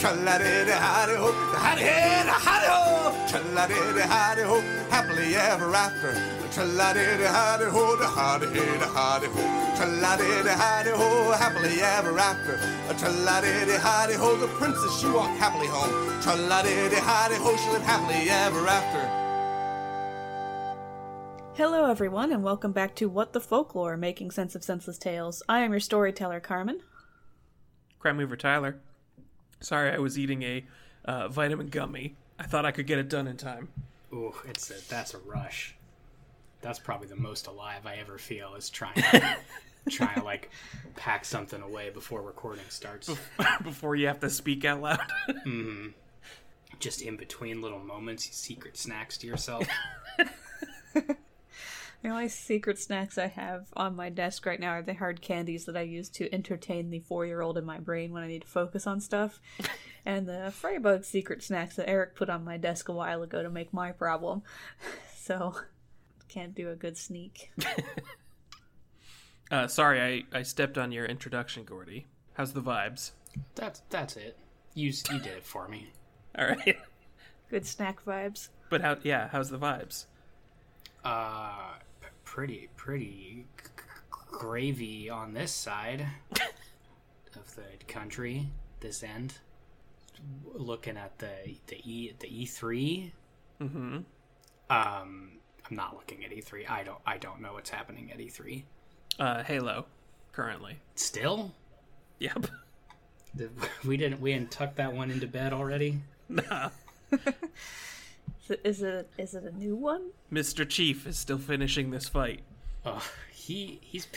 Tra-la-di-di, howdy-ho, howdy-hey, howdy-ho. Tra-la-di-di, howdy-ho, happily ever after. Tra-la-di-di, howdy-ho, da howdy-hey, da howdy-ho. Tra-la-di-di, howdy-ho, happily ever after. Tra-la-di-di, howdy-ho, the princess, she walked happily home. Tra-la-di-di, howdy-ho, she lived happily ever after. Hello, everyone, and welcome back to What the Folklore, making sense of senseless tales. I am your storyteller, Carmen. Crime Mover Tyler. Sorry, I was eating a uh, vitamin gummy. I thought I could get it done in time. Ooh, it's a, that's a rush. That's probably the most alive I ever feel is trying trying to like pack something away before recording starts. Before you have to speak out loud. Just in between little moments, secret snacks to yourself. The only secret snacks I have on my desk right now are the hard candies that I use to entertain the four year old in my brain when I need to focus on stuff, and the Frybug secret snacks that Eric put on my desk a while ago to make my problem. So, can't do a good sneak. Uh, sorry, I, I stepped on your introduction, Gordy. How's the vibes? That's that's it. You you did it for me. All right. Good snack vibes. But how? Yeah, how's the vibes? Uh, p- pretty pretty gravy on this side of the country. This end. Looking at the the E the E three. Mm-hmm. Um, I'm not looking at E three. I don't I don't know what's happening at E three. Uh, Halo, currently. Still, Yep. Did- we didn't we didn't tuck that one into bed already. Nah. Is it, is it is it a new one? Mr. Chief is still finishing this fight. Oh, he he's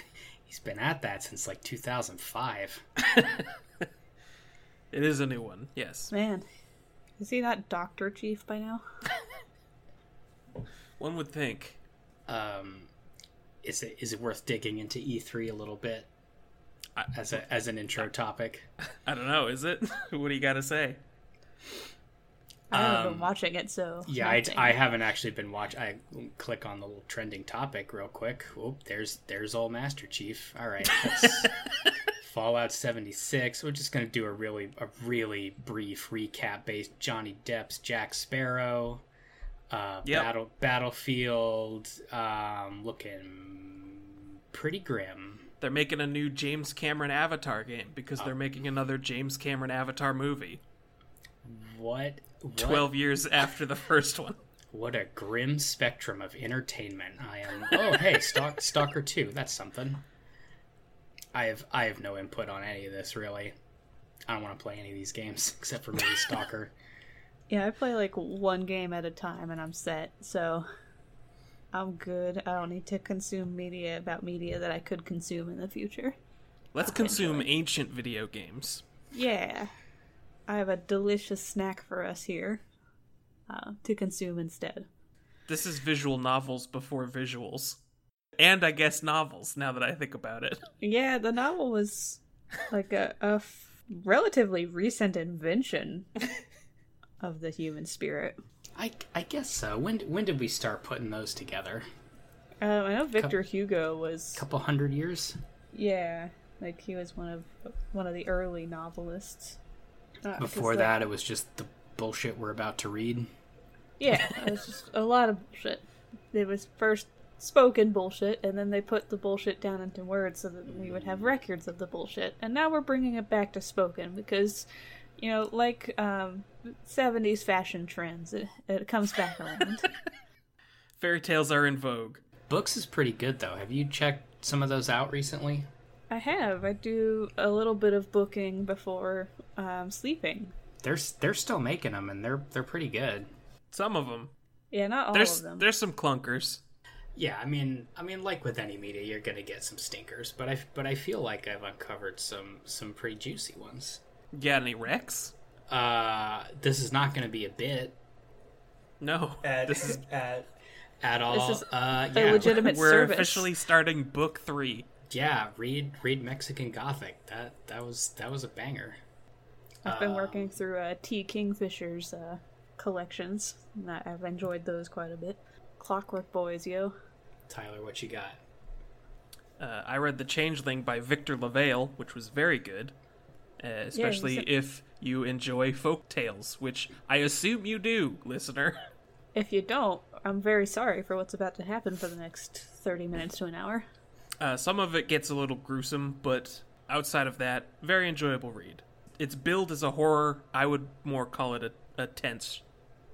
he's been at that since like 2005. It is a new one, yes. Man, is he not Doctor Chief by now? One would think. Um, is it is it worth digging into E3 a little bit I- as a as an intro topic? I don't know, is it? what do you got to say? I haven't Um, been watching it, so Yeah, I. I haven't actually been watch. I click on the little trending topic real quick. Oh, there's there's old Master Chief. All right, Fallout 76. We're just gonna do a really a really brief recap based Johnny Depp's Jack Sparrow. Uh, Yep. Battle Battlefield, um, looking pretty grim. They're making a new James Cameron Avatar game because they're making another James Cameron Avatar movie. What? What 12 years after the first one. What a grim spectrum of entertainment I am. Oh, hey, Stalk, Stalker 2. That's something. I have I have no input on any of this really. I don't want to play any of these games except for maybe Stalker. Yeah, I play like one game at a time and I'm set, so I'm good. I don't need to consume media about media that I could consume in the future. Let's consume ancient video games. Yeah. I have a delicious snack for us here uh, to consume instead. This is visual novels before visuals. And I guess novels, now that I think about it. Yeah, the novel was like a, a f- relatively recent invention of the human spirit. I, I guess so. When when did we start putting those together? Um, I know Victor Hugo was A couple hundred years. Yeah, like he was one of one of the early novelists. Uh, 'cause Before the- that, it was just the bullshit we're about to read. yeah, it was just a lot of bullshit. It was first spoken bullshit, and then they put the bullshit down into words so that we would have records of the bullshit. And now we're bringing it back to spoken because, you know, like um, '70s fashion trends, it, it comes back around. Fairy tales are in vogue. Books is pretty good though. Have you checked some of those out recently? I have. I do a little bit of booking before um, sleeping. They're they're still making them and they're they're pretty good. Some of them. Yeah, not all There's of them. there's some clunkers. Yeah, I mean, I mean, like with any media, you're gonna get some stinkers, but I but I feel like I've uncovered some some pretty juicy ones. You got any wrecks? Uh, this is not gonna be a bit. No. At, This is at at all. This is uh, a yeah, legitimate We're service. officially starting book three. Yeah. Read read Mexican Gothic. That that was that was a banger. I've been working through uh, T. Kingfisher's uh, collections. and I- I've enjoyed those quite a bit. Clockwork Boys, yo. Tyler, what you got? Uh, I read The Changeling by Victor LaValle, which was very good, uh, especially it- if you enjoy folk tales, which I assume you do, listener. If you don't, I'm very sorry for what's about to happen for the next 30 minutes to an hour. Uh, some of it gets a little gruesome, but outside of that, very enjoyable read. It's billed as a horror. I would more call it a, a tense,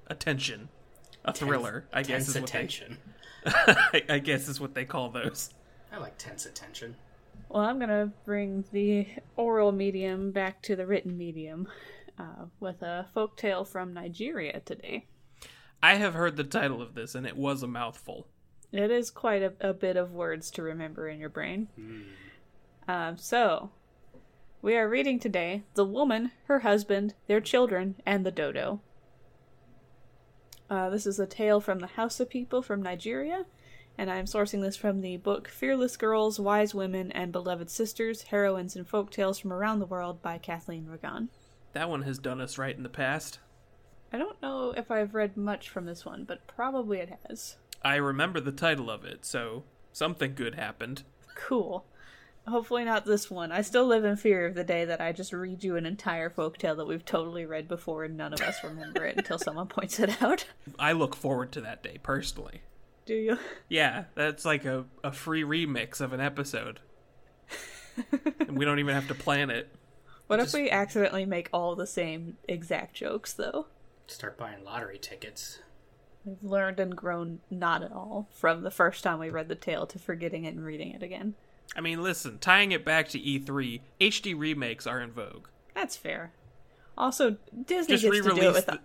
a tension, a thriller. I guess tense is what attention. they. I, I guess is what they call those. I like tense attention. Well, I'm gonna bring the oral medium back to the written medium uh, with a folktale from Nigeria today. I have heard the title of this, and it was a mouthful. It is quite a, a bit of words to remember in your brain. Um, so, we are reading today The Woman, Her Husband, Their Children, and the Dodo. Uh, this is a tale from the Hausa people from Nigeria, and I am sourcing this from the book Fearless Girls, Wise Women, and Beloved Sisters Heroines and Folktales from Around the World by Kathleen Ragan. That one has done us right in the past. I don't know if I've read much from this one, but probably it has. I remember the title of it, so something good happened. Cool. Hopefully not this one. I still live in fear of the day that I just read you an entire folktale that we've totally read before and none of us remember it until someone points it out. I look forward to that day personally. Do you? Yeah, that's like a, a free remix of an episode. and we don't even have to plan it. What Just- if we accidentally make all the same exact jokes though? Start buying lottery tickets. We've learned and grown not at all from the first time we read the tale to forgetting it and reading it again. I mean, listen, tying it back to E3, HD remakes are in vogue. That's fair. Also, Disney Just gets to do it re-release with, the-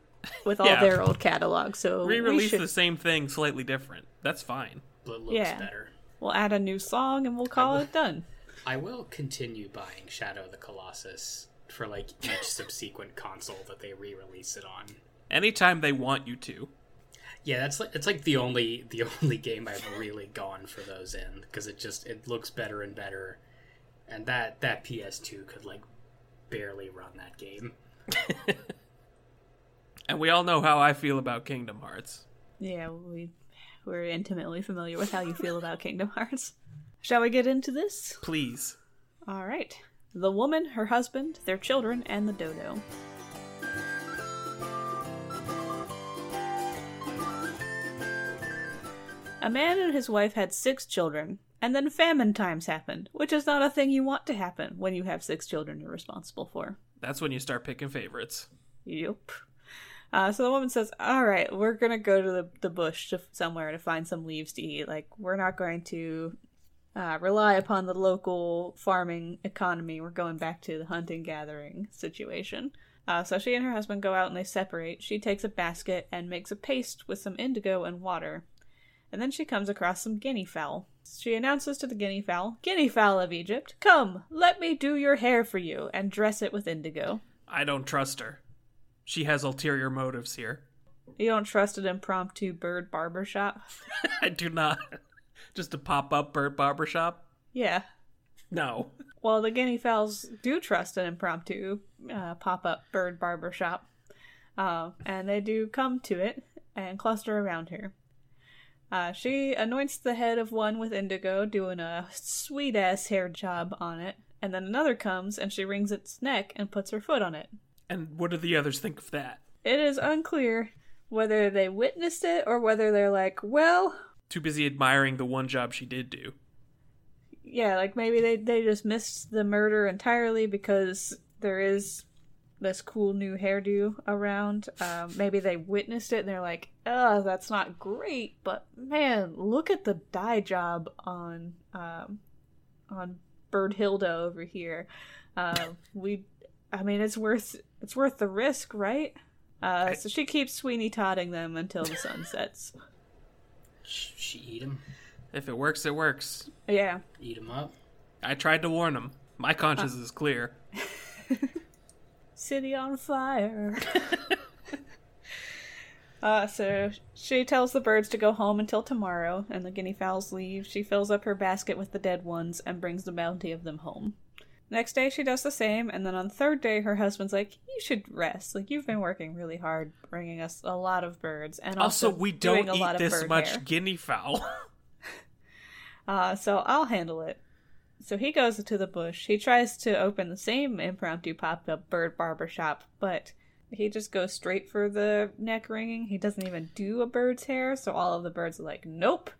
with all Yeah. their old catalog, so Re-release should, the same thing, slightly different. That's fine. But looks Yeah. better. we'll add a new song and we'll call it done. I will continue buying Shadow of the Colossus for like each subsequent console that they re-release it on. Anytime they want you to. Yeah, that's like it's like the only the only game I've really gone for those in because it just it looks better and better, and that that PS2 could like barely run that game. And we all know how I feel about Kingdom Hearts. Yeah, we we're intimately familiar with how you feel about Kingdom Hearts. Shall we get into this? Please. All right. The woman, her husband, their children, and the dodo. A man and his wife had six children, and then famine times happened, which is not a thing you want to happen when you have six children you're responsible for. That's when you start picking favorites. Yep. Uh, so the woman says, "All right, we're gonna go to the, the bush to somewhere to find some leaves to eat. Like we're not going to uh, rely upon the local farming economy. We're going back to the hunting gathering situation." Uh, so she and her husband go out and they separate. She takes a basket and makes a paste with some indigo and water. And then she comes across some guinea fowl. She announces to the guinea fowl, Guinea fowl of Egypt, come, let me do your hair for you and dress it with indigo. I don't trust her. She has ulterior motives here. You don't trust an impromptu bird barber shop? I do not. Just a pop up bird barbershop? Yeah. No. Well, the guinea fowls do trust an impromptu uh, pop up bird barber shop. Uh, and they do come to it and cluster around her. Uh, she anoints the head of one with indigo, doing a sweet ass hair job on it. And then another comes and she wrings its neck and puts her foot on it. And what do the others think of that? It is unclear whether they witnessed it or whether they're like, well, Too busy admiring the one job she did do. yeah, like maybe they they just missed the murder entirely because there is this cool new hairdo around. Um, maybe they witnessed it and they're like, "Oh, that's not great," but man, look at the dye job on um, on Bird Hilda over here. Uh, we, I mean, it's worth it's worth the risk, right? Uh, so she keeps Sweeney Todding them until the sun sets. She eat him, If it works, it works. Yeah. eat him up. I tried to warn him. My conscience is clear. City on fire. Uh, so she tells the birds to go home until tomorrow, and the guinea fowls leave. She fills up her basket with the dead ones and brings the bounty of them home. Next day, she does the same, and then on the third day, her husband's like, "You should rest. Like you've been working really hard, bringing us a lot of birds, and also, Also, we don't a lot eat this much hair. guinea fowl. Uh, so I'll handle it. So he goes to the bush. He tries to open the same impromptu pop up bird barber shop, but he just goes straight for the neck ringing. He doesn't even do a bird's hair, so all of the birds are like, nope,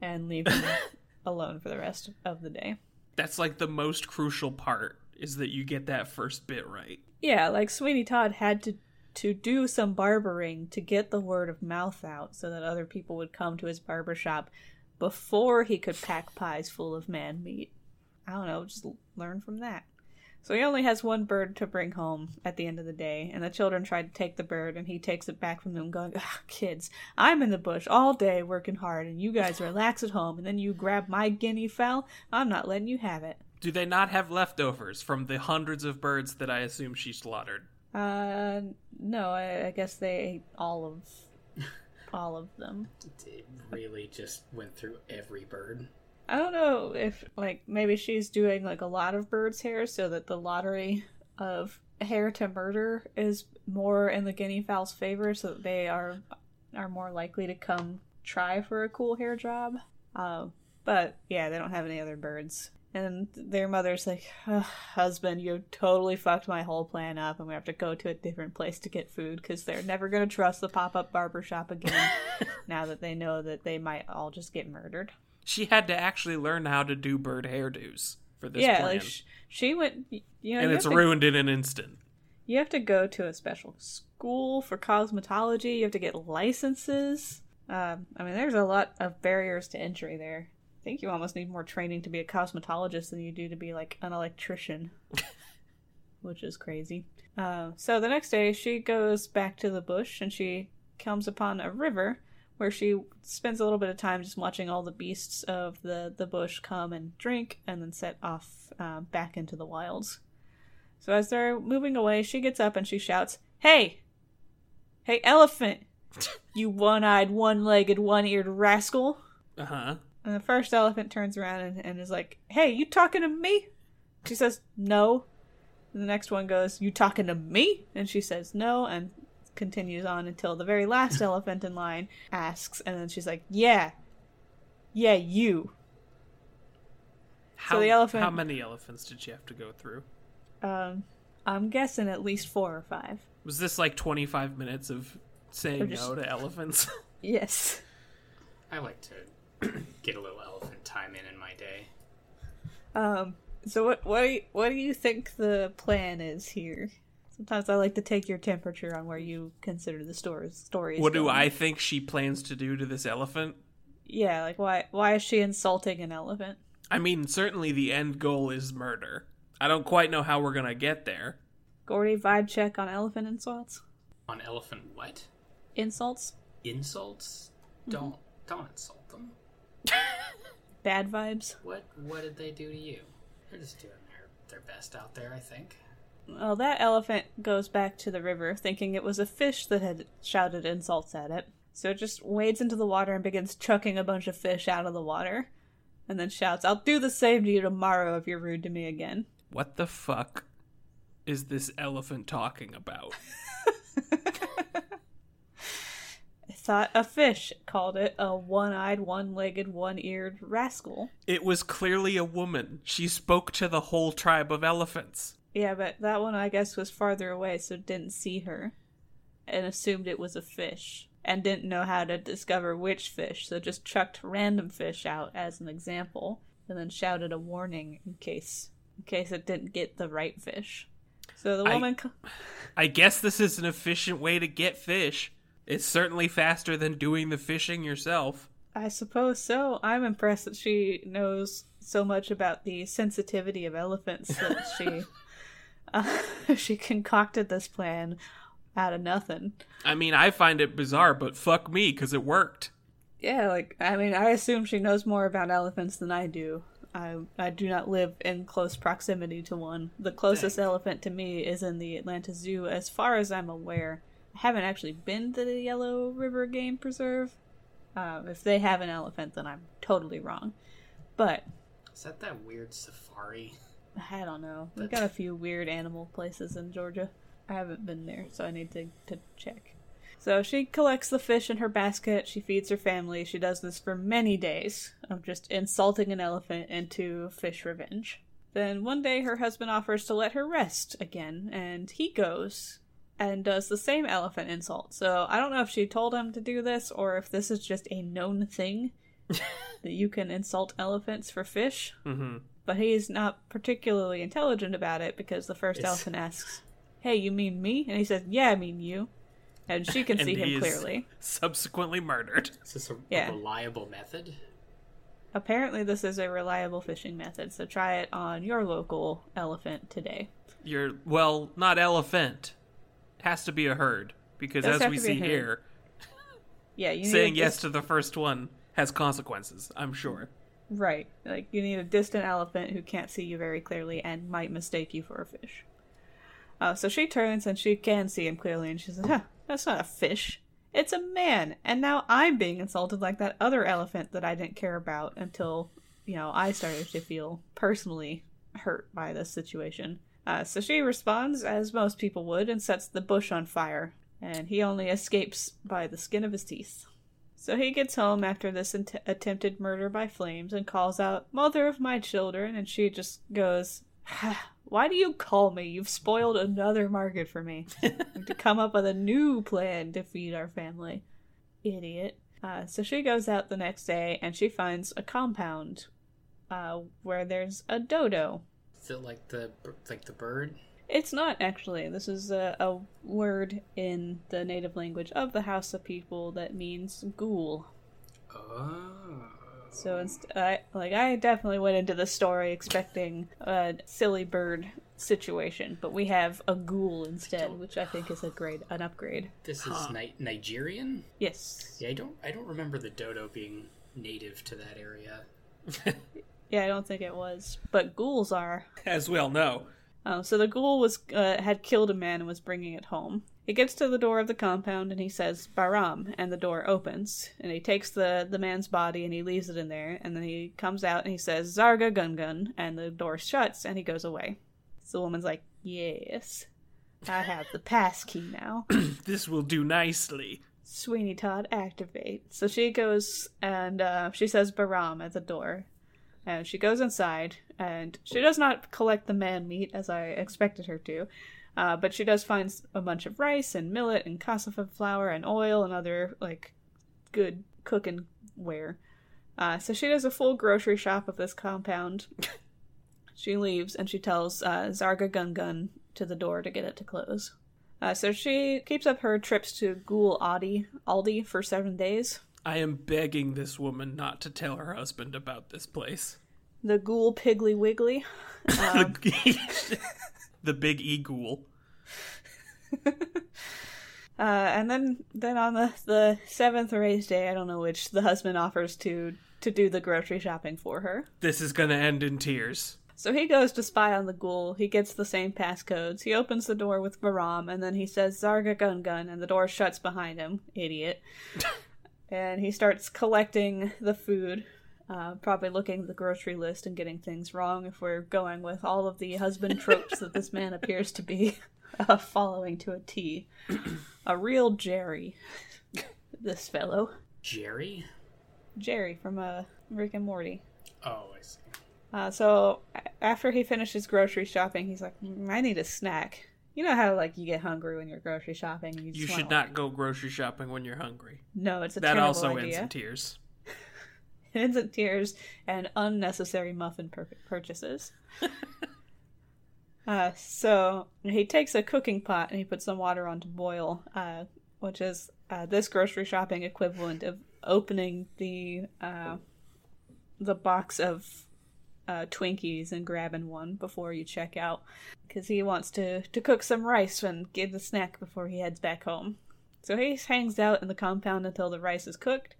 and leave him alone for the rest of the day. That's like the most crucial part is that you get that first bit right. Yeah, like Sweeney Todd had to to do some barbering to get the word of mouth out so that other people would come to his barber shop before he could pack pies full of man meat. I don't know, just learn from that. So he only has one bird to bring home at the end of the day, and the children try to take the bird, and he takes it back from them, going, "Ugh, Kids, I'm in the bush all day working hard, and you guys relax at home, and then you grab my guinea fowl? I'm not letting you have it. Do they not have leftovers from the hundreds of birds that I assume she slaughtered? Uh, no, I, I guess they ate all of all of them. It really just went through every bird. I don't know if like maybe she's doing like a lot of birds' hair so that the lottery of hair to murder is more in the guinea fowl's favor, so that they are are more likely to come try for a cool hair job. Uh, but yeah, they don't have any other birds. And their mother's like, "Ugh, husband, you totally fucked my whole plan up, and we have to go to a different place to get food because they're never going to trust the pop up barber shop again now that they know that they might all just get murdered. She had to actually learn how to do bird hairdos for this yeah, plan. like sh- she went, you know, and you it's to- ruined in an instant. You have to go to a special school for cosmetology. You have to get licenses. Um, I mean, there's a lot of barriers to entry there. I think you almost need more training to be a cosmetologist than you do to be like an electrician, which is crazy. Uh, so the next day, she goes back to the bush and she comes upon a river where she spends a little bit of time just watching all the beasts of the, the bush come and drink and then set off uh, back into the wilds. So as they're moving away, she gets up and she shouts, Hey! Hey, elephant! You one eyed, one legged, one eared rascal! Uh huh. And the first elephant turns around and, and is like, Hey, you talking to me? She says, No. And the next one goes, You talking to me? And she says, No. And continues on until the very last elephant in line asks. And then she's like, Yeah. Yeah, you. How, the elephant- How many elephants did she have to go through? Um, I'm guessing at least four or five. Was this like 25 minutes of saying just- no to elephants? Yes. I like to get a little elephant time in in my day. Um. So what what do you, what do you think the plan is here? Sometimes I like to take your temperature on where you consider the stories. Stories. what do going. I think she plans to do to this elephant? Yeah, like why why is she insulting an elephant? I mean, certainly the end goal is murder. I don't quite know how we're gonna get there. Gordy vibe check on elephant insults. On elephant what? Insults. Insults? Mm-hmm. Don't don't insult them. Bad vibes. What what did they do to you? They're just doing their their best out there, I think. Well, that elephant goes back to the river, thinking it was a fish that had shouted insults at it. So it just wades into the water and begins chucking a bunch of fish out of the water, and then shouts, "I'll do the same to you tomorrow if you're rude to me again." What the fuck is this elephant talking about? I thought a fish called it a one-eyed, one-legged, one-eared rascal. It was clearly a woman. She spoke to the whole tribe of elephants. Yeah, but that one I guess was farther away, so didn't see her, and assumed it was a fish, and didn't know how to discover which fish, so just chucked random fish out as an example, and then shouted a warning in case in case it didn't get the right fish. So the I- woman, co- I guess this is an efficient way to get fish. It's certainly faster than doing the fishing yourself. I suppose so. I'm impressed that she knows so much about the sensitivity of elephants that she uh, she concocted this plan out of nothing. I mean, I find it bizarre, but fuck me, because it worked. Yeah, like I mean, I assume she knows more about elephants than I do. I I do not live in close proximity to one. The closest elephant to me is in the Atlanta Zoo, as far as I'm aware. I haven't actually been to the Yellow River Game Preserve. Uh, if they have an elephant, then I'm totally wrong. But Is that that weird safari? I don't know. We've got a few weird animal places in Georgia. I haven't been there, so I need to, to check. So she collects the fish in her basket, she feeds her family, she does this for many days of just insulting an elephant into fish revenge. Then one day her husband offers to let her rest again, and he goes and does the same elephant insult. So I don't know if she told him to do this or if this is just a known thing that you can insult elephants for fish Mm-hmm. But he's not particularly intelligent about it because the first It's- elephant asks, "Hey, you mean me?" And he says, "Yeah, I mean you." And she can And see him clearly. Subsequently murdered. Is this a, a reliable method? Apparently, this is a reliable fishing method, so try it on your local elephant today. You're well, not elephant. Has to be a herd because as we to be a see here, Yeah, you need saying yes dis- to the first one has consequences. I'm sure. Right. Like you need a distant elephant who can't see you very clearly and might mistake you for a fish. Uh, so she turns and she can see him clearly, and she says, huh, "That's not a fish." It's a man, and now I'm being insulted like that other elephant that I didn't care about until, you know, I started to feel personally hurt by this situation. Uh, so she responds as most people would and sets the bush on fire, and he only escapes by the skin of his teeth. So he gets home after this int- attempted murder by flames and calls out, Mother of my children, and she just goes, Why do you call me? You've spoiled another market for me. To come up with a new plan to feed our family. Idiot. Uh, so she goes out the next day and she finds a compound uh, where there's a dodo. Is it like the like the bird? It's not actually. This is a, a word in the native language of the Hausa people that means ghoul. Oh. So inst- I like I definitely went into the story expecting a silly bird situation, but we have a ghoul instead, which I think is a great an upgrade. This is Ni- Nigerian. Yes. Yeah, I don't I don't remember the dodo being native to that area. Yeah, I don't think it was, but ghouls are. As we all know. Um, so the ghoul was uh, had killed a man and was bringing it home. He gets to the door of the compound and he says Baram, and the door opens. And he takes the the man's body and he leaves it in there. And then he comes out and he says Zarga Gun Gun, and the door shuts and he goes away. So the woman's like, "Yes, I have the pass key now." This will do nicely. Sweeney Todd activate. So she goes and uh, she says Baram at the door. And she goes inside and she does not collect the man meat as I expected her to. Uh, but she does find a bunch of rice and millet and cassava flour and oil and other like good cooking ware. Uh, so she does a full grocery shop of this compound. she leaves and she tells uh, Zarga Gun Gun to the door to get it to close. Uh, so she keeps up her trips to Ghoul Aldi, Aldi for seven days. I am begging this woman not to tell her husband about this place. The Ghoul Piggly Wiggly. the big e ghoul. Uh, and then, then on the, the seventh eighth day, I don't know which, the husband offers to to do the grocery shopping for her. This is gonna end in tears. So he goes to spy on the ghoul. He gets the same passcodes. He opens the door with Varam, and then he says Zarga Gun Gun, and the door shuts behind him. Idiot. and he starts collecting the food, uh, probably looking at the grocery list and getting things wrong if we're going with all of the husband tropes that this man appears to be uh, following to a T. a real Jerry. this fellow. Jerry? Jerry from uh, Rick and Morty. Oh, I see. Uh, so after he finishes grocery shopping, he's like, "Mm, "I need a snack." You know how like you get hungry when you're grocery shopping. You, You should not go grocery shopping when you're hungry. No, it's a. That also idea. ends in tears. It ends in tears and unnecessary muffin pur- purchases. uh, so he takes a cooking pot and he puts some water on to boil, uh, which is uh, this grocery shopping equivalent of opening the uh, the box of uh, Twinkies and grabbing one before you check out, because he wants to to cook some rice and get the snack before he heads back home. So he hangs out in the compound until the rice is cooked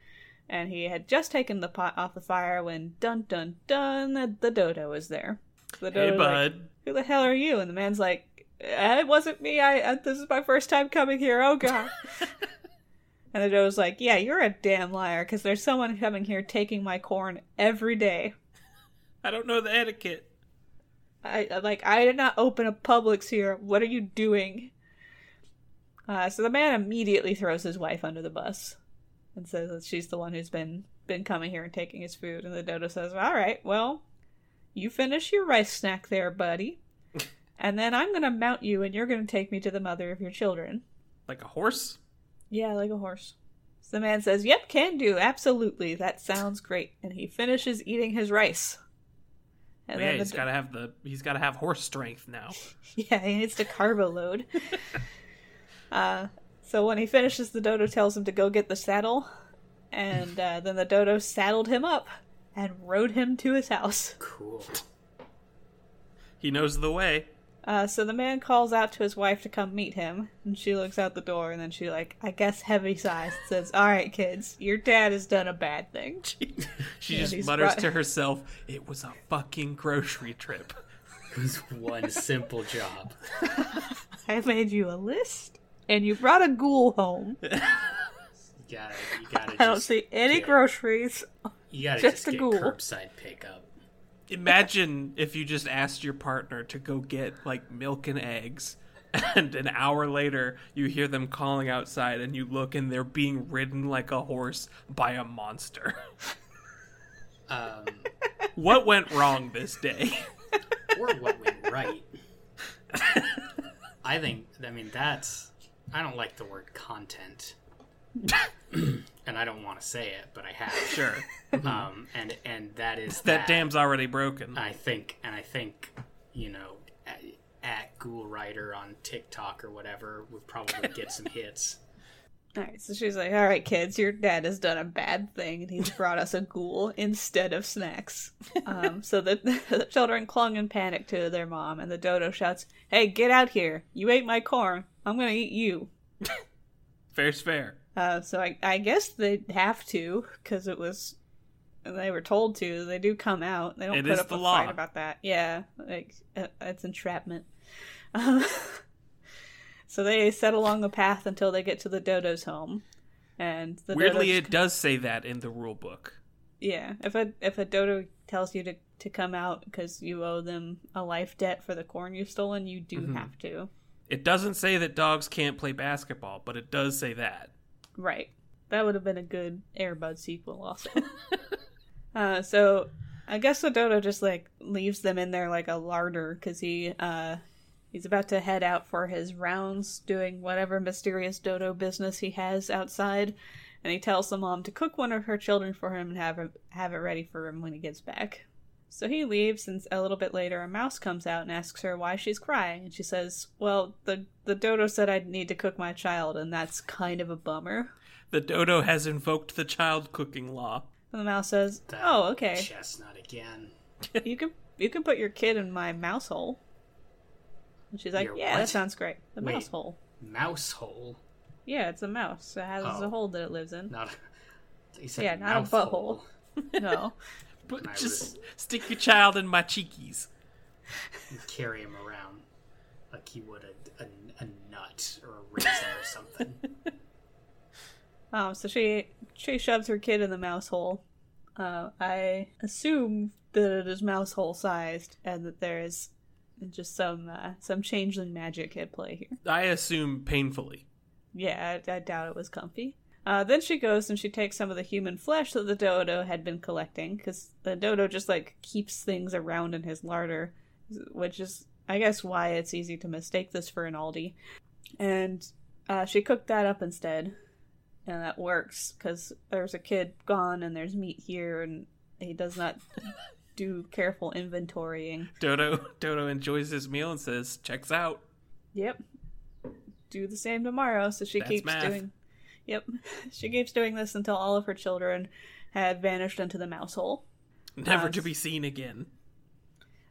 and he had just taken the pot off the fire when dun dun dun the, the dodo is there. The Hey, dodo's like, bud. Who the hell are you? And the man's like, "Eh, it wasn't me. I uh, this is my first time coming here. Oh god. and the dodo's like, yeah, you're a damn liar because there's someone coming here taking my corn every day. I don't know the etiquette. I like I did not open a Publix here. What are you doing? Uh, so the man immediately throws his wife under the bus and says that she's the one who's been been coming here and taking his food. And the dodo says, "All right, well, you finish your rice snack there, buddy, and then I'm gonna mount you, and you're gonna take me to the mother of your children." Like a horse? Yeah, like a horse. So the man says, "Yep, can do, absolutely. That sounds great." And he finishes eating his rice. And yeah, the he's do- gotta have the he's gotta have horse strength now. Yeah, he needs to carbo load. uh, so when he finishes, the dodo tells him to go get the saddle, and uh, then the dodo saddled him up and rode him to his house. Cool. He knows the way. Uh, so the man calls out to his wife to come meet him, and she looks out the door, and then she like, I guess, heavy sighs and says, "All right, kids, your dad has done a bad thing." She Yeah, just mutters brought- to herself, "It was a fucking grocery trip." It was one simple job. I made you a list, and you brought a ghoul home. You gotta, you gotta. I don't see any get- groceries. You gotta just just, a get ghoul. curbside pickup. Imagine if you just asked your partner to go get like milk and eggs, and an hour later you hear them calling outside, and you look and they're being ridden like a horse by a monster. Um, what went wrong this day? or what went right. I think. I mean, that's. I don't like the word content, and I don't want to say it, but I have. Sure, Um, and and that is that dam's already broken. I think, and I think, you know, at, at Ghoul Rider on TikTok or whatever would probably get some hits. Alright, so she's like, Alright, kids, your dad has done a bad thing and he's brought us a ghoul instead of snacks. Um, so the, the children clung in panic to their mom, and the dodo shouts, Hey, get out here! You ate my corn! I'm gonna eat you! Fair's fair. Uh, so I, I guess they have to, because it was. They were told to. They do come out. They don't It put up the a law. fight about that. Yeah, like uh, it's entrapment. Um, so they set along the path until they get to the dodo's home, and the Weirdly, dodo's- it does say that in the rule book. yeah. If a if a dodo tells you to to come out because you owe them a life debt for the corn you've stolen, you do Mm-hmm. have to. It doesn't say that dogs can't play basketball, but it does say that. Right. That would have been a good Air Bud sequel, also. uh, so I guess the dodo just like leaves them in there like a larder because he uh he's about to head out for his rounds, doing whatever mysterious dodo business he has outside, and he tells the mom to cook one of her children for him and have it, have it ready for him when he gets back. So he leaves, and a little bit later, a mouse comes out and asks her why she's crying, and she says, "Well, the the dodo said I'd need to cook my child, and that's kind of a bummer." The dodo has invoked the child cooking law. And the mouse says, That "Oh, okay. Chestnut again. You can you can put your kid in my mouse hole." And she's like, Your "Yeah, that sounds great. The Wait. mouse hole. Mouse hole. Yeah, it's a mouse. It has Oh. a hole that it lives in. Not. A, he said Yeah, not a mouth butthole. hole. No, But I just stick your child in my cheekies. and carry him around like he would a, a, a nut or a raisin or something. um, so she she shoves her kid in the mouse hole. Uh, I assume that it is mouse hole sized and that there is just some uh, some changeling magic at play here. I assume painfully. Yeah, I, I doubt it was comfy. Uh, then she goes and she takes some of the human flesh that the dodo had been collecting, because the dodo just like keeps things around in his larder, which is, I guess, why it's easy to mistake this for an Aldi. And uh, she cooked that up instead, and that works because there's a kid gone and there's meat here, and he does not do careful inventorying. Dodo Dodo enjoys his meal and says, "Checks out." Yep. Do the same tomorrow. So she That's keeps math. doing. Yep. She keeps doing this until all of her children had vanished into the mouse hole. Never Uh, to be seen again.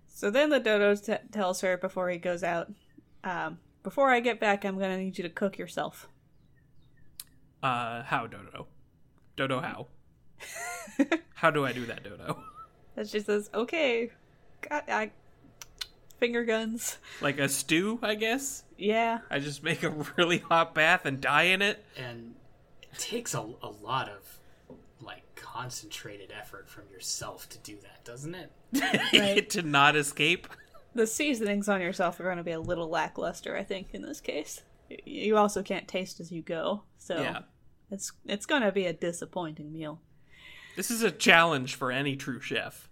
So then the dodo t- tells her before he goes out, um, "Before I get back, I'm gonna need you to cook yourself." Uh, how Dodo? Dodo, how? how do I do that, Dodo? And she says, "Okay, God, I finger guns. Like a stew, I guess. Yeah. I just make a really hot bath and die in it. and it takes a, a lot of like concentrated effort from yourself to do that, doesn't it? Right. to not escape. The seasonings on yourself are going to be a little lackluster, I think, in this case. You also can't taste as you go, so Yeah. it's it's going to be a disappointing meal. This is a challenge for any true chef.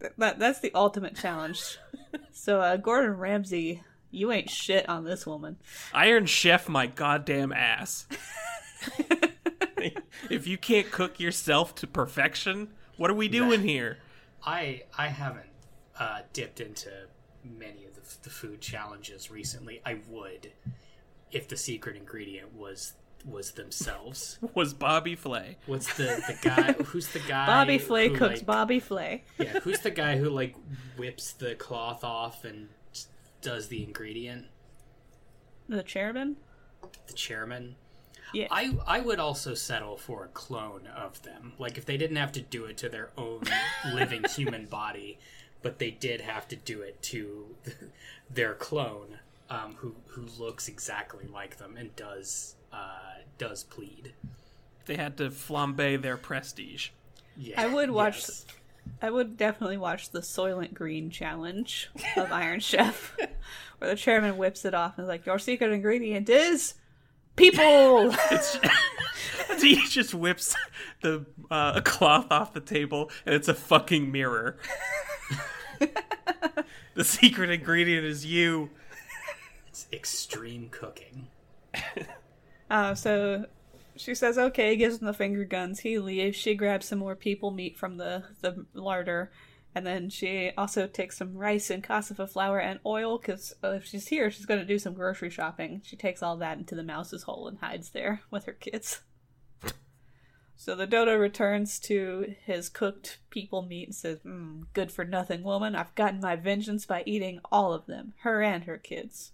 Th- That that's the ultimate challenge. so, uh, Gordon Ramsay, you ain't shit on this woman. Iron Chef my goddamn ass. if you can't cook yourself to perfection, what are we doing here? I I haven't uh, dipped into many of the, the food challenges recently. I would if the secret ingredient was was themselves. Was Bobby Flay. What's the the guy? Who's the guy? Bobby Flay who, cooks like- Bobby Flay. Yeah, who's the guy who like whips the cloth off and does the ingredient? The chairman? The chairman. Yeah. I I would also settle for a clone of them. Like if they didn't have to do it to their own living human body, but they did have to do it to their clone, um, who who looks exactly like them and does uh, does plead. They had to flambe their prestige. Yeah, I would watch. yes. I would definitely watch the Soylent Green challenge of Iron Chef, where the chairman whips it off and is like, "Your secret ingredient is people." It's he just whips the uh, cloth off the table, and it's a fucking mirror. the secret ingredient is you. It's extreme cooking. Uh, so she says, "Okay," gives him the finger guns. He leaves. She grabs some more people meat from the the larder, and then she also takes some rice and cassava flour and oil because uh, if she's here, she's going to do some grocery shopping. She takes all that into the mouse's hole and hides there with her kids. So the dodo returns to his cooked people meat and says, mm, "Good for nothing woman. I've gotten my vengeance by eating all of them, her and her kids."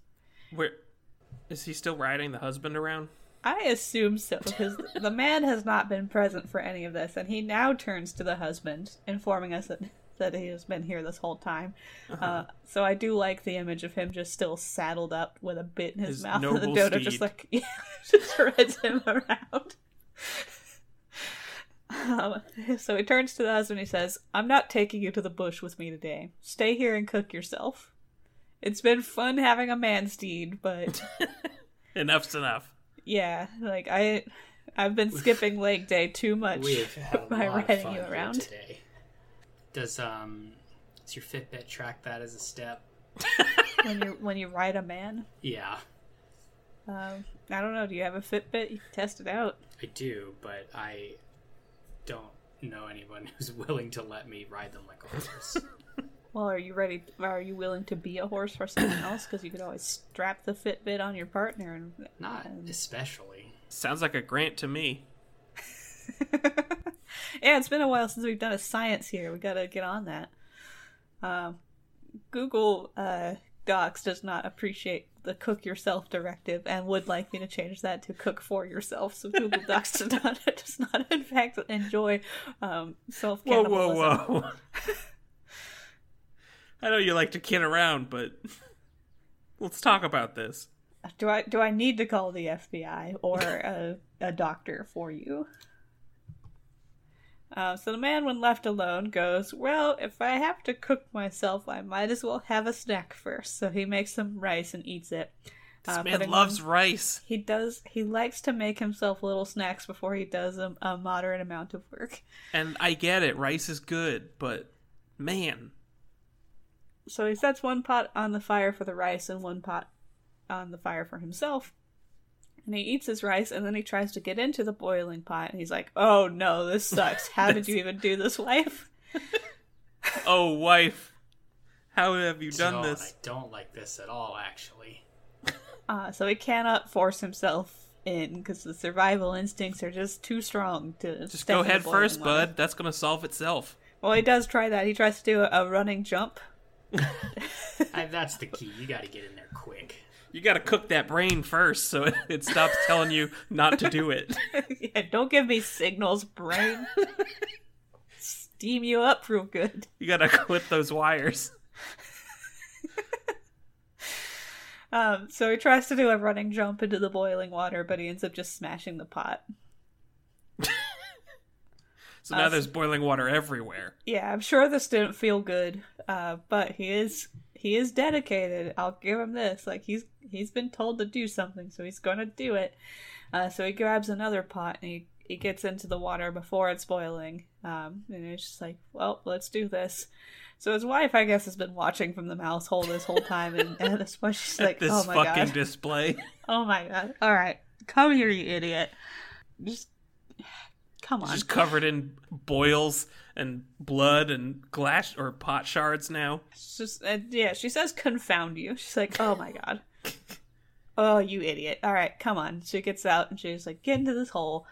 Where is he still riding the husband around? I assume so, because the man has not been present for any of this, and he now turns to the husband, informing us that, that he has been here this whole time. uh so I do like the image of him just still saddled up with a bit in his, His mouth, and the noble dodo just like yeah, just rides him around. Um, so he turns to the husband. And he says, "I'm not taking you to the bush with me today. Stay here and cook yourself. It's been fun having a man steed, but." Enough's enough. Yeah, like I, I've been skipping leg day too much We've had a by riding you around. today. Does um does your Fitbit track that as a step? when you when you ride a man. Yeah, Um, I don't know. Do you have a Fitbit? You can test it out. I do, but I don't know anyone who's willing to let me ride them like a horse. Well, are you ready? Are you willing to be a horse for someone else? Because you could always strap the Fitbit on your partner. And Not especially. Sounds like a grant to me. Yeah, it's been a while since we've done a science here. We got to get on that. Um, Google uh, Docs does not appreciate the cook yourself directive and would like me to change that to cook for yourself. So Google Docs does not does not in fact enjoy um, self Whoa, whoa, whoa. I know you like to kid around, but let's talk about this. Do I do I need to call the FBI or a, a doctor for you? Uh, so the man, when left alone, goes, Well, if I have to cook myself, I might as well have a snack first. So he makes some rice and eats it. This Uh, man loves rice. He does. He likes to make himself little snacks before he does a, a moderate amount of work. And I get it, rice is good, but man, So he sets one pot on the fire for the rice and one pot on the fire for himself. And he eats his rice and then he tries to get into the boiling pot and he's like, "Oh no, this sucks. How did you even do this, wife?" oh wife, how have you done Don't- this? I don't like this at all, actually. Uh, so he cannot force himself in because the survival instincts are just too strong to Just step go in head first, water. bud. That's gonna solve itself. Well, he does try that. He tries to do a, a running jump. I, that's the key. You got to get in there quick. You gotta cook that brain first, so it, stops telling you not to do it. yeah, don't give me signals, brain. Steam you up real good. You gotta clip those wires. Um, so he tries to do a running jump into the boiling water, but he ends up just smashing the pot. So now Uh, there's boiling water everywhere. Yeah, I'm sure this didn't feel good, uh, but he is he is dedicated. I'll give him this. Like he's he's been told to do something, so he's gonna do it. Uh, so he grabs another pot and he he gets into the water before it's boiling. Um, and it's just like, well, let's do this. So his wife, I guess, has been watching from the mouse hole this whole time, and, and that's why she's like, this "Oh my fucking god, display. oh my god! All right, come here, you idiot! Just come on." Just covered in boils and blood and glass or pot shards now. It's just uh, yeah, she says confound you. She's like, "Oh my god." oh, you idiot. All right, come on. She gets out and she's like, "Get into this hole."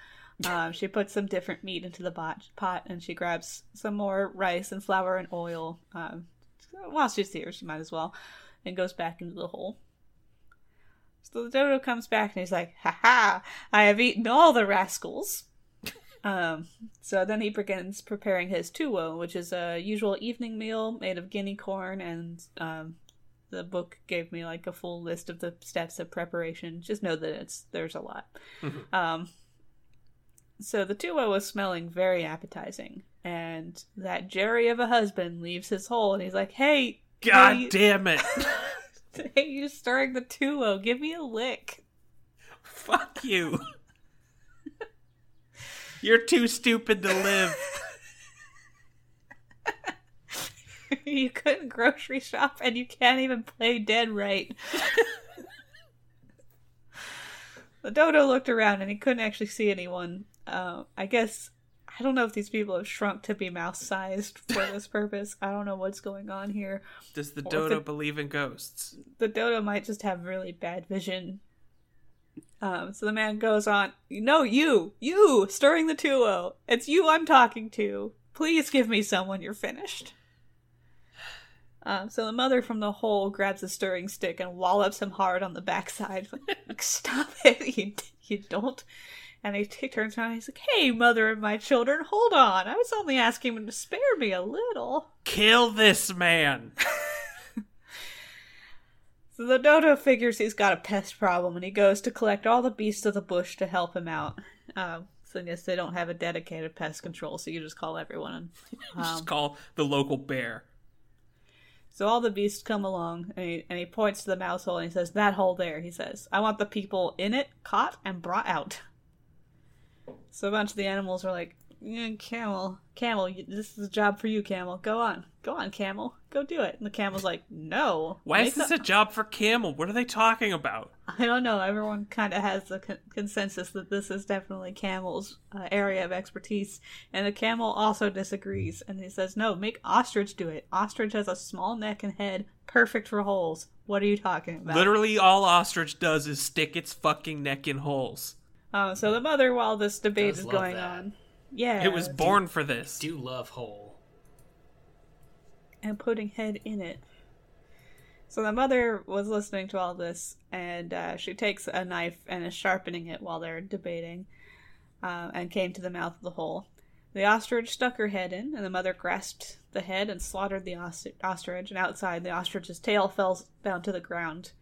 Um, she puts some different meat into the pot, pot and she grabs some more rice and flour and oil. Um, while she's here, she might as well, and goes back into the hole. So the dodo comes back and he's like, "Ha ha! I have eaten all the rascals." Um, so then he begins preparing his tuwo, which is a usual evening meal made of guinea corn, and um, the book gave me like a full list of the steps of preparation. Just know that it's there's a lot. um, so the tuwo was smelling very appetizing, and that Jerry of a husband leaves his hole, and he's like, "Hey, God hey, damn it. hey, you're stirring the tuwo. Give me a lick." Fuck you. You're too stupid to live. you couldn't grocery shop and you can't even play dead right. the dodo looked around and he couldn't actually see anyone. Uh, I guess I don't know if these people have shrunk to be mouse sized for this purpose. I don't know what's going on here. Does the Or dodo it- believe in ghosts? The dodo might just have really bad vision. Um, so the man goes on, No, you! You! Stirring the tuwo! It's you I'm talking to! Please give me some when you're finished. Um, so the mother from the hole grabs a stirring stick and wallops him hard on the backside. Like, Stop it! You, you don't. And he t- turns around and he's like, Hey, mother of my children, hold on. I was only asking him to spare me a little. Kill this man. So the dodo figures he's got a pest problem and he goes to collect all the beasts of the bush to help him out. Um, so I guess they don't have a dedicated pest control, so you just call everyone. Um, Just call the local bear. so all the beasts come along and he, and he points to the mouse hole and he says, That hole there, he says. I want the people in it caught and brought out. So a bunch of the animals are like, "Yeah, Camel, Camel, this is a job for you, Camel. Go on. Go on, Camel. Go do it. And the Camel's like, No. Why is this the- a job for Camel? What are they talking about? I don't know. Everyone kind of has the con- consensus that this is definitely Camel's uh, area of expertise, and the Camel also disagrees, and he says, "No, make Ostrich do it. Ostrich has a small neck and head, perfect for holes. What are you talking about?" Literally, all ostrich does is stick its fucking neck in holes. Um, so the mother, while this debate Does is going that. on, yeah, It was born for this. Do love hole. and putting head in it. So the mother was listening to all this, and uh, she takes a knife and is sharpening it while they're debating, uh, and came to the mouth of the hole. The ostrich stuck her head in, and the mother grasped the head and slaughtered the os- ostrich. And outside, the ostrich's tail fell down to the ground.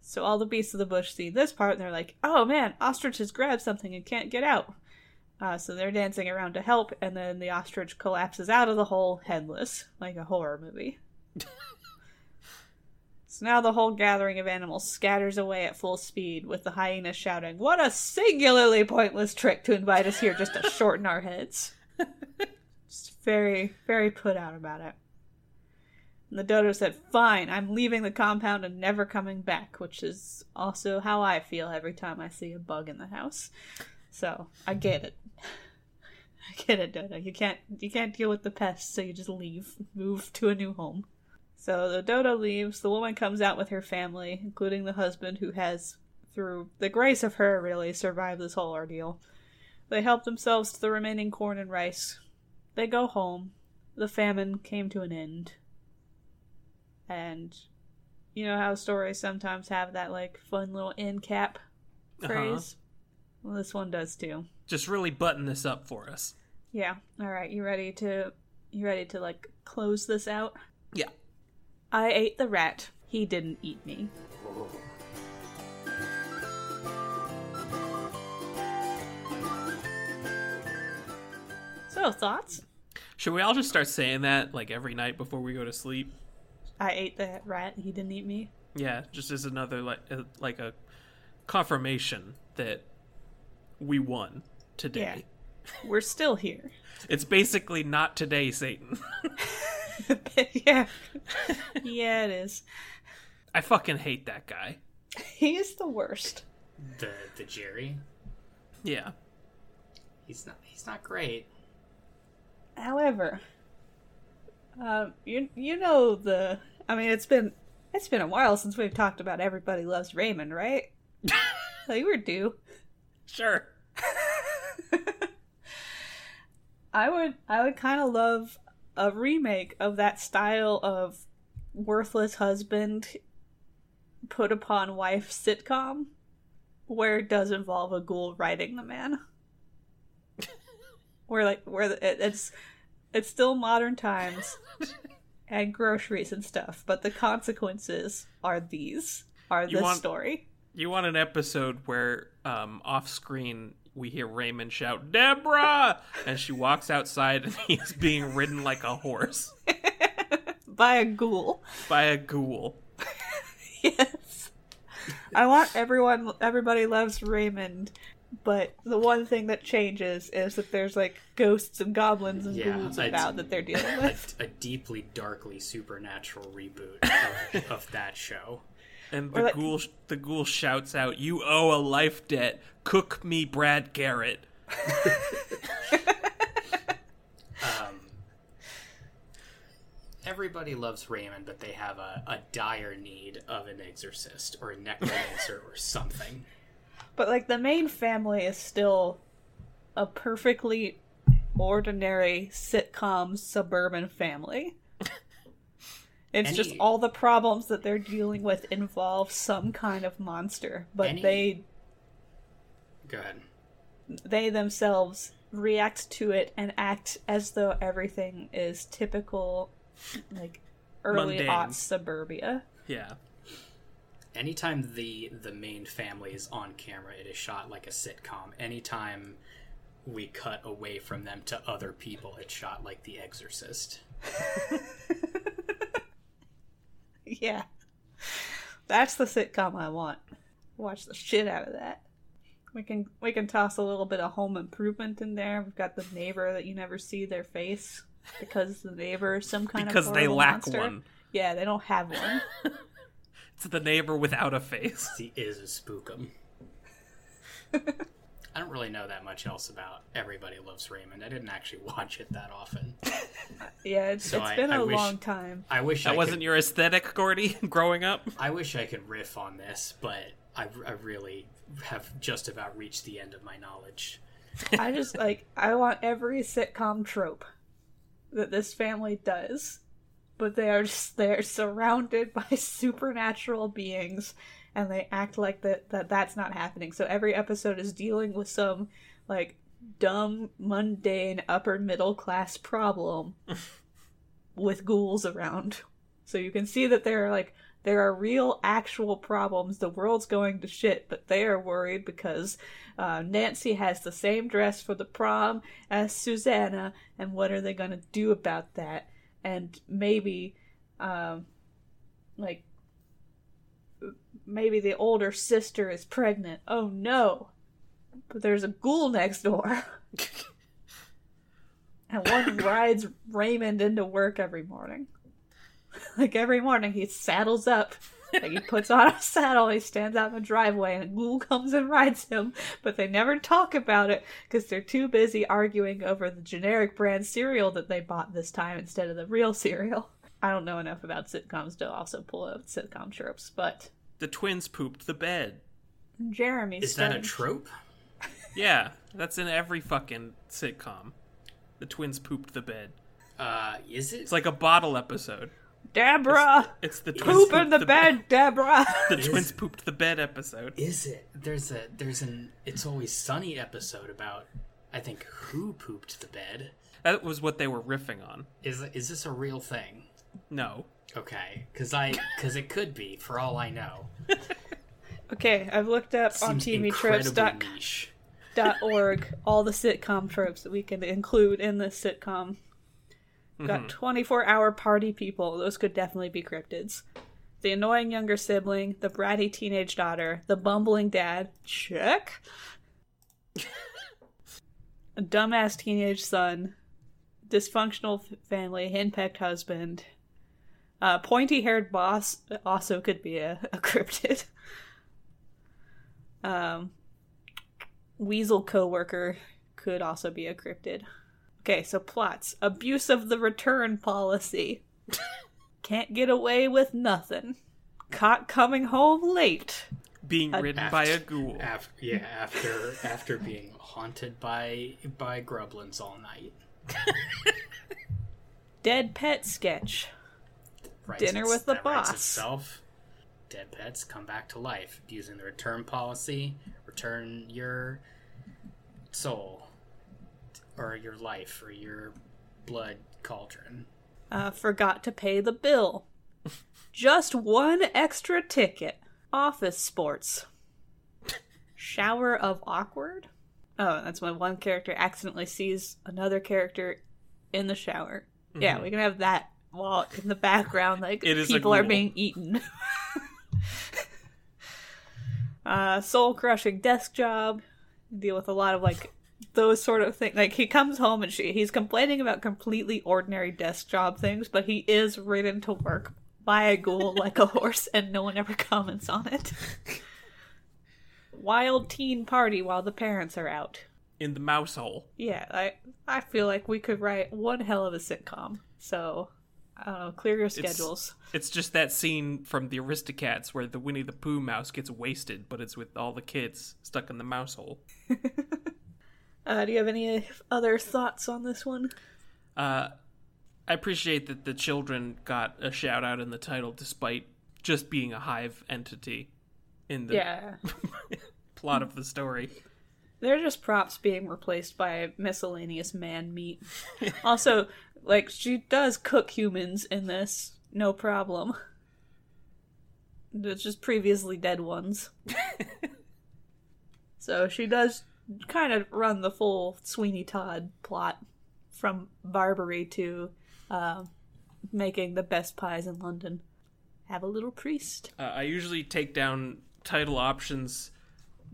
So all the beasts of the bush see this part, and they're like, "Oh man, ostrich has grabbed something and can't get out." Uh, so they're dancing around to help, and then the ostrich collapses out of the hole headless, like a horror movie. so now the whole gathering of animals scatters away at full speed, with the hyena shouting, What a singularly pointless trick to invite us here just to shorten our heads. just very, very put out about it. And the dodo said, Fine, I'm leaving the compound and never coming back, which is also how I feel every time I see a bug in the house. So I get it. Get it, Dodo. You can't you can't deal with the pests, so you just leave, move to a new home. So the Dodo leaves. The woman comes out with her family, including the husband, who has, through the grace of her, really survived this whole ordeal. They help themselves to the remaining corn and rice. They go home. The famine came to an end. And you know how stories sometimes have that like fun little end cap uh-huh. phrase? Well, this one does too just really button this up for us. Yeah. All right. You ready to you ready to like close this out? Yeah. I ate the rat. He didn't eat me. So, thoughts? Should we all just start saying that like every night before we go to sleep? I ate the rat. He didn't eat me. Yeah, just as another like a, like a confirmation that we won today. We're still here. It's basically not today, Satan. yeah. yeah, it is. I fucking hate that guy. He is the worst. The the Jerry. Yeah. He's not he's not great. However, um, you you know the. I mean, it's been it's been a while since we've talked about Everybody Loves Raymond, right? so you were due. Sure. I would I would kind of love a remake of that style of worthless husband put upon wife sitcom where it does involve a ghoul riding the man. where like where the, it, it's it's still modern times and groceries and stuff, but the consequences are these are You this want- story. You want an episode where um off screen we hear Raymond shout, Deborah! And she walks outside and he's being ridden like a horse By a ghoul. by a ghoul. Yes. I want everyone everybody loves Raymond, but the one thing that changes is that there's like ghosts and goblins and Yeah, ghouls about that they're dealing A, with. a deeply darkly supernatural reboot of, of that show. And the like- ghoul the ghoul shouts out, "You owe a life debt. Cook me Brad Garrett." Um, everybody loves Raymond, but they have a, a dire need of an exorcist or a necromancer or something. But like the main family is still a perfectly ordinary sitcom suburban family. It's just all the problems that they're dealing with involve some kind of monster, but Any- they Go ahead. they themselves react to it and act as though everything is typical like early Mundane. aughts suburbia. Yeah. Anytime the the main family is on camera, it is shot like a sitcom. Anytime we cut away from them to other people, it's shot like The Exorcist. Yeah. That's the sitcom I want. Watch the shit out of that. We can we can toss a little bit of home improvement in there. We've got the neighbor that you never see their face because the neighbor is some kind Because of Because they lack monster. one. Yeah, they don't have one. It's the neighbor without a face. He is a spookum. I don't really know that much else about Everybody Loves Raymond. I didn't actually watch it that often. Yeah, it's, So it's I- been I a wish- long time. I wish That I wasn't could, your aesthetic, Gordy, growing up? I wish I could riff on this, but I, I really have just about reached the end of my knowledge. I just like I want every sitcom trope that this family does, but they are just they're surrounded by supernatural beings, and they act like that that that's not happening. So every episode is dealing with some like dumb, mundane, upper middle class problem with ghouls around. So you can see that there are like there are real actual problems. The world's going to shit, but they are worried because uh, Nancy has the same dress for the prom as Susanna, and what are they going to do about that? And maybe, um, like, maybe the older sister is pregnant. Oh no! But there's a ghoul next door. and one rides Raymond into work every morning. Like every morning, he saddles up. Like he puts on a saddle, he stands out in the driveway, and a ghoul comes and rides him. But they never talk about it because they're too busy arguing over the generic brand cereal that they bought this time instead of the real cereal. I don't know enough about sitcoms to also pull out sitcom tropes, but The twins pooped the bed. Jeremy Is that a trope? Yeah, that's in every fucking sitcom. The twins pooped the bed. Uh, is it? It's like a bottle episode. Deborah, It's the twins poop in pooped the, bed, Deborah. The twins pooped the bed episode. Is it? There's a there's an It's Always Sunny episode about I think who pooped the bed. That was what they were riffing on. Is is this a real thing? No. Okay, because I because it could be for all I know. okay, I've looked up on Seems incredibly Org, all the sitcom tropes that we can include in this sitcom. Got mm-hmm. 24 hour party people. Those could definitely be cryptids. The annoying younger sibling, the bratty teenage daughter, the bumbling dad. Check. A dumbass teenage son, dysfunctional f- family, henpecked husband. Uh, pointy haired boss also could be a, a cryptid. Um, weasel coworker could also be a cryptid. Okay, so plots. Abuse of the return policy. Can't get away with nothing. Caught coming home late. Being ridden by a ghoul. Af- yeah, after after being haunted by by gremlins all night. Dead pet sketch. Writes Dinner with the boss. Itself. Dead pets come back to life using the return policy. Return your soul, or your life, or your blood cauldron. Uh, forgot to pay the bill. Just one extra ticket. Office sports. Shower of awkward. Oh, that's when one character accidentally sees another character in the shower. Yeah, we can have that while in the background, like It is people are being eaten. uh, soul crushing desk job. Deal with a lot of like those sort of things. Like he comes home and she he's complaining about completely ordinary desk job things, but he is ridden to work by a ghoul like a horse, and no one ever comments on it. Wild teen party while the parents are out. In the mouse hole. Yeah, I I feel like we could write one hell of a sitcom. So I don't know, clear your schedules. It's just that scene from the Aristocats where the Winnie the Pooh mouse gets wasted, but it's with all the kids stuck in the mouse hole. Uh, do you have any other thoughts on this one? Uh, I appreciate that the children got a shout out in the title despite just being a hive entity in the Yeah, plot of the story. they're just props being replaced by miscellaneous man meat. also, like she does cook humans in this, no problem. It's just previously dead ones. so she does kind of run the full Sweeney Todd plot from Barbary to uh, making the best pies in London. Have a little priest. Uh, I usually take down title options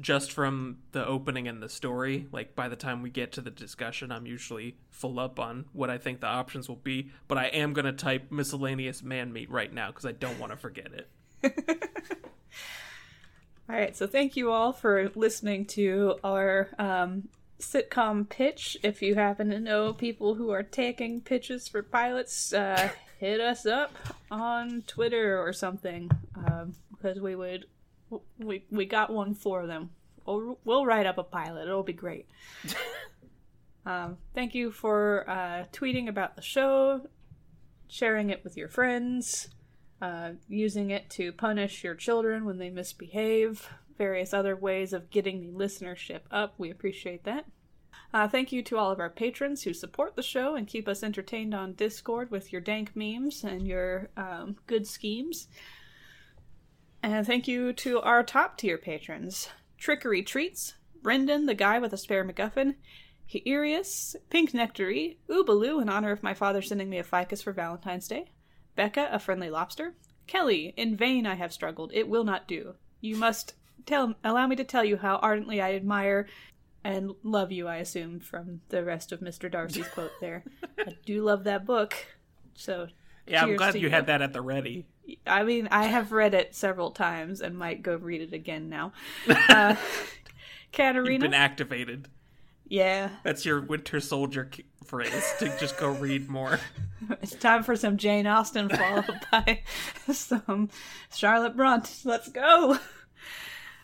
just from the opening and the story. Like by the time we get to the discussion, I'm usually full up on what I think the options will be. But I am gonna type miscellaneous man meat right now because I don't want to forget it. All right, so thank you all for listening to our um, sitcom pitch. If you happen to know people who are taking pitches for pilots, uh, hit us up on Twitter or something um, because we would we we got one for them. We'll, we'll write up a pilot. It'll be great. um, thank you for uh, tweeting about the show, sharing it with your friends uh, using it to punish your children when they misbehave, various other ways of getting the listenership up. We appreciate that. Uh, thank you to all of our patrons who support the show and keep us entertained on Discord with your dank memes and your um, good schemes. And thank you to our top tier patrons Trickery Treats, Brendan, the guy with a spare MacGuffin, Heirius, Pink Nectary, Oobaloo in honor of my father sending me a ficus for Valentine's Day, Becca, a friendly lobster. Kelly, in vain I have struggled. It will not do. You must tell allow me to tell you how ardently I admire and love you, I assume, from the rest of Mr. Darcy's quote there. I do love that book. So Yeah, I'm glad to you had that at the ready. I mean, I have read it several times and might go read it again now. Uh, You've been activated. yeah. That's your Winter Soldier phrase to just go read more. It's time for some Jane Austen followed by some Charlotte Brontë. Let's go.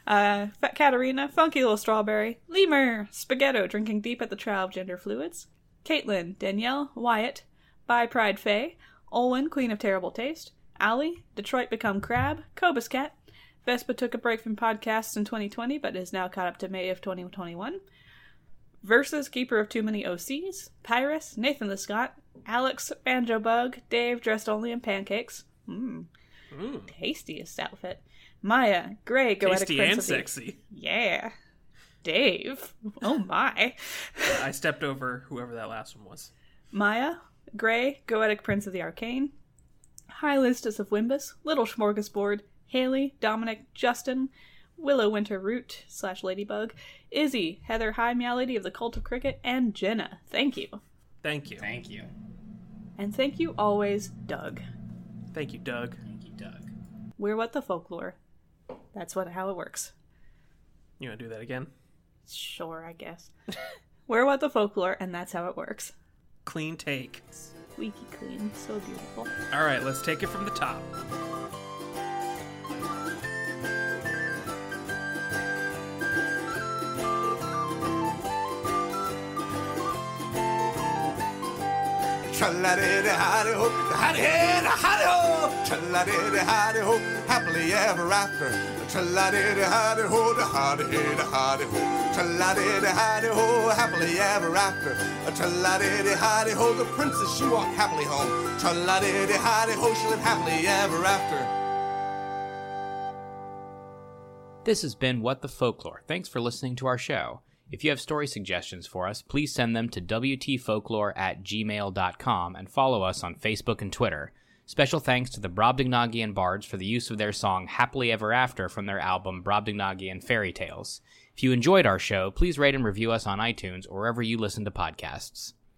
Uh, Fat Katarina, Funky Little Strawberry, Lemur, Spaghetto drinking deep at the trial of gender fluids, Caitlin, Danielle, Wyatt, By Pride Faye, Olwen, Queen of Terrible Taste, Allie, Detroit Become Crab, Cobus Cat, Vespa took a break from podcasts in 2020 but is now caught up to May of 2021. Versus Keeper of Too Many OCs, Pyrus, Nathan the Scott, Alex, Banjo Bug, Dave dressed only in pancakes. Mmm, mmm. tastiest outfit. Maya, Gray, Goetic Tasty Prince and of sexy. Yeah. Dave. Oh my. I stepped over whoever that last one was. Maya, Gray, Goetic Prince of the Arcane, High Listus of Wimbus, Little Smorgasbord, Haley, Dominic, Justin, Willow Winter Root slash Ladybug, Izzy, Heather High Meow of the Cult of Cricket, and Jenna. Thank you. Thank you. Thank you. And thank you always, Doug. Thank you, Doug. Thank you, Doug. We're what the folklore. That's what how it works. You want to do that again? Sure, I guess. We're what the folklore, and that's how it works. Clean take. Squeaky clean, so beautiful. All right, let's take it from the top. Tra-la-di-di-hi-di-ho, hi-di-hi-di-hi-di-ho. Tra-la-di-di-hi-di-ho, happily ever after. Tra-la-di-di-hi-di-ho, da-hi-di-hi-di-hi-di-ho. Tra-la-di-di-hi-di-ho, happily ever after. Tra-la-di-di-hi-di-ho, the princess she walked happily home. Tra-la-di-di-hi-di-ho, she lived happily ever after. This has been What the Folklore. Thanks for listening to our show. If you have story suggestions for us, please send them to WTFolklore at gmail.com and follow us on Facebook and Twitter. Special thanks to the Brobdingnagian Bards for the use of their song Happily Ever After from their album Brobdingnagian Fairy Tales. If you enjoyed our show, please rate and review us on iTunes or wherever you listen to podcasts.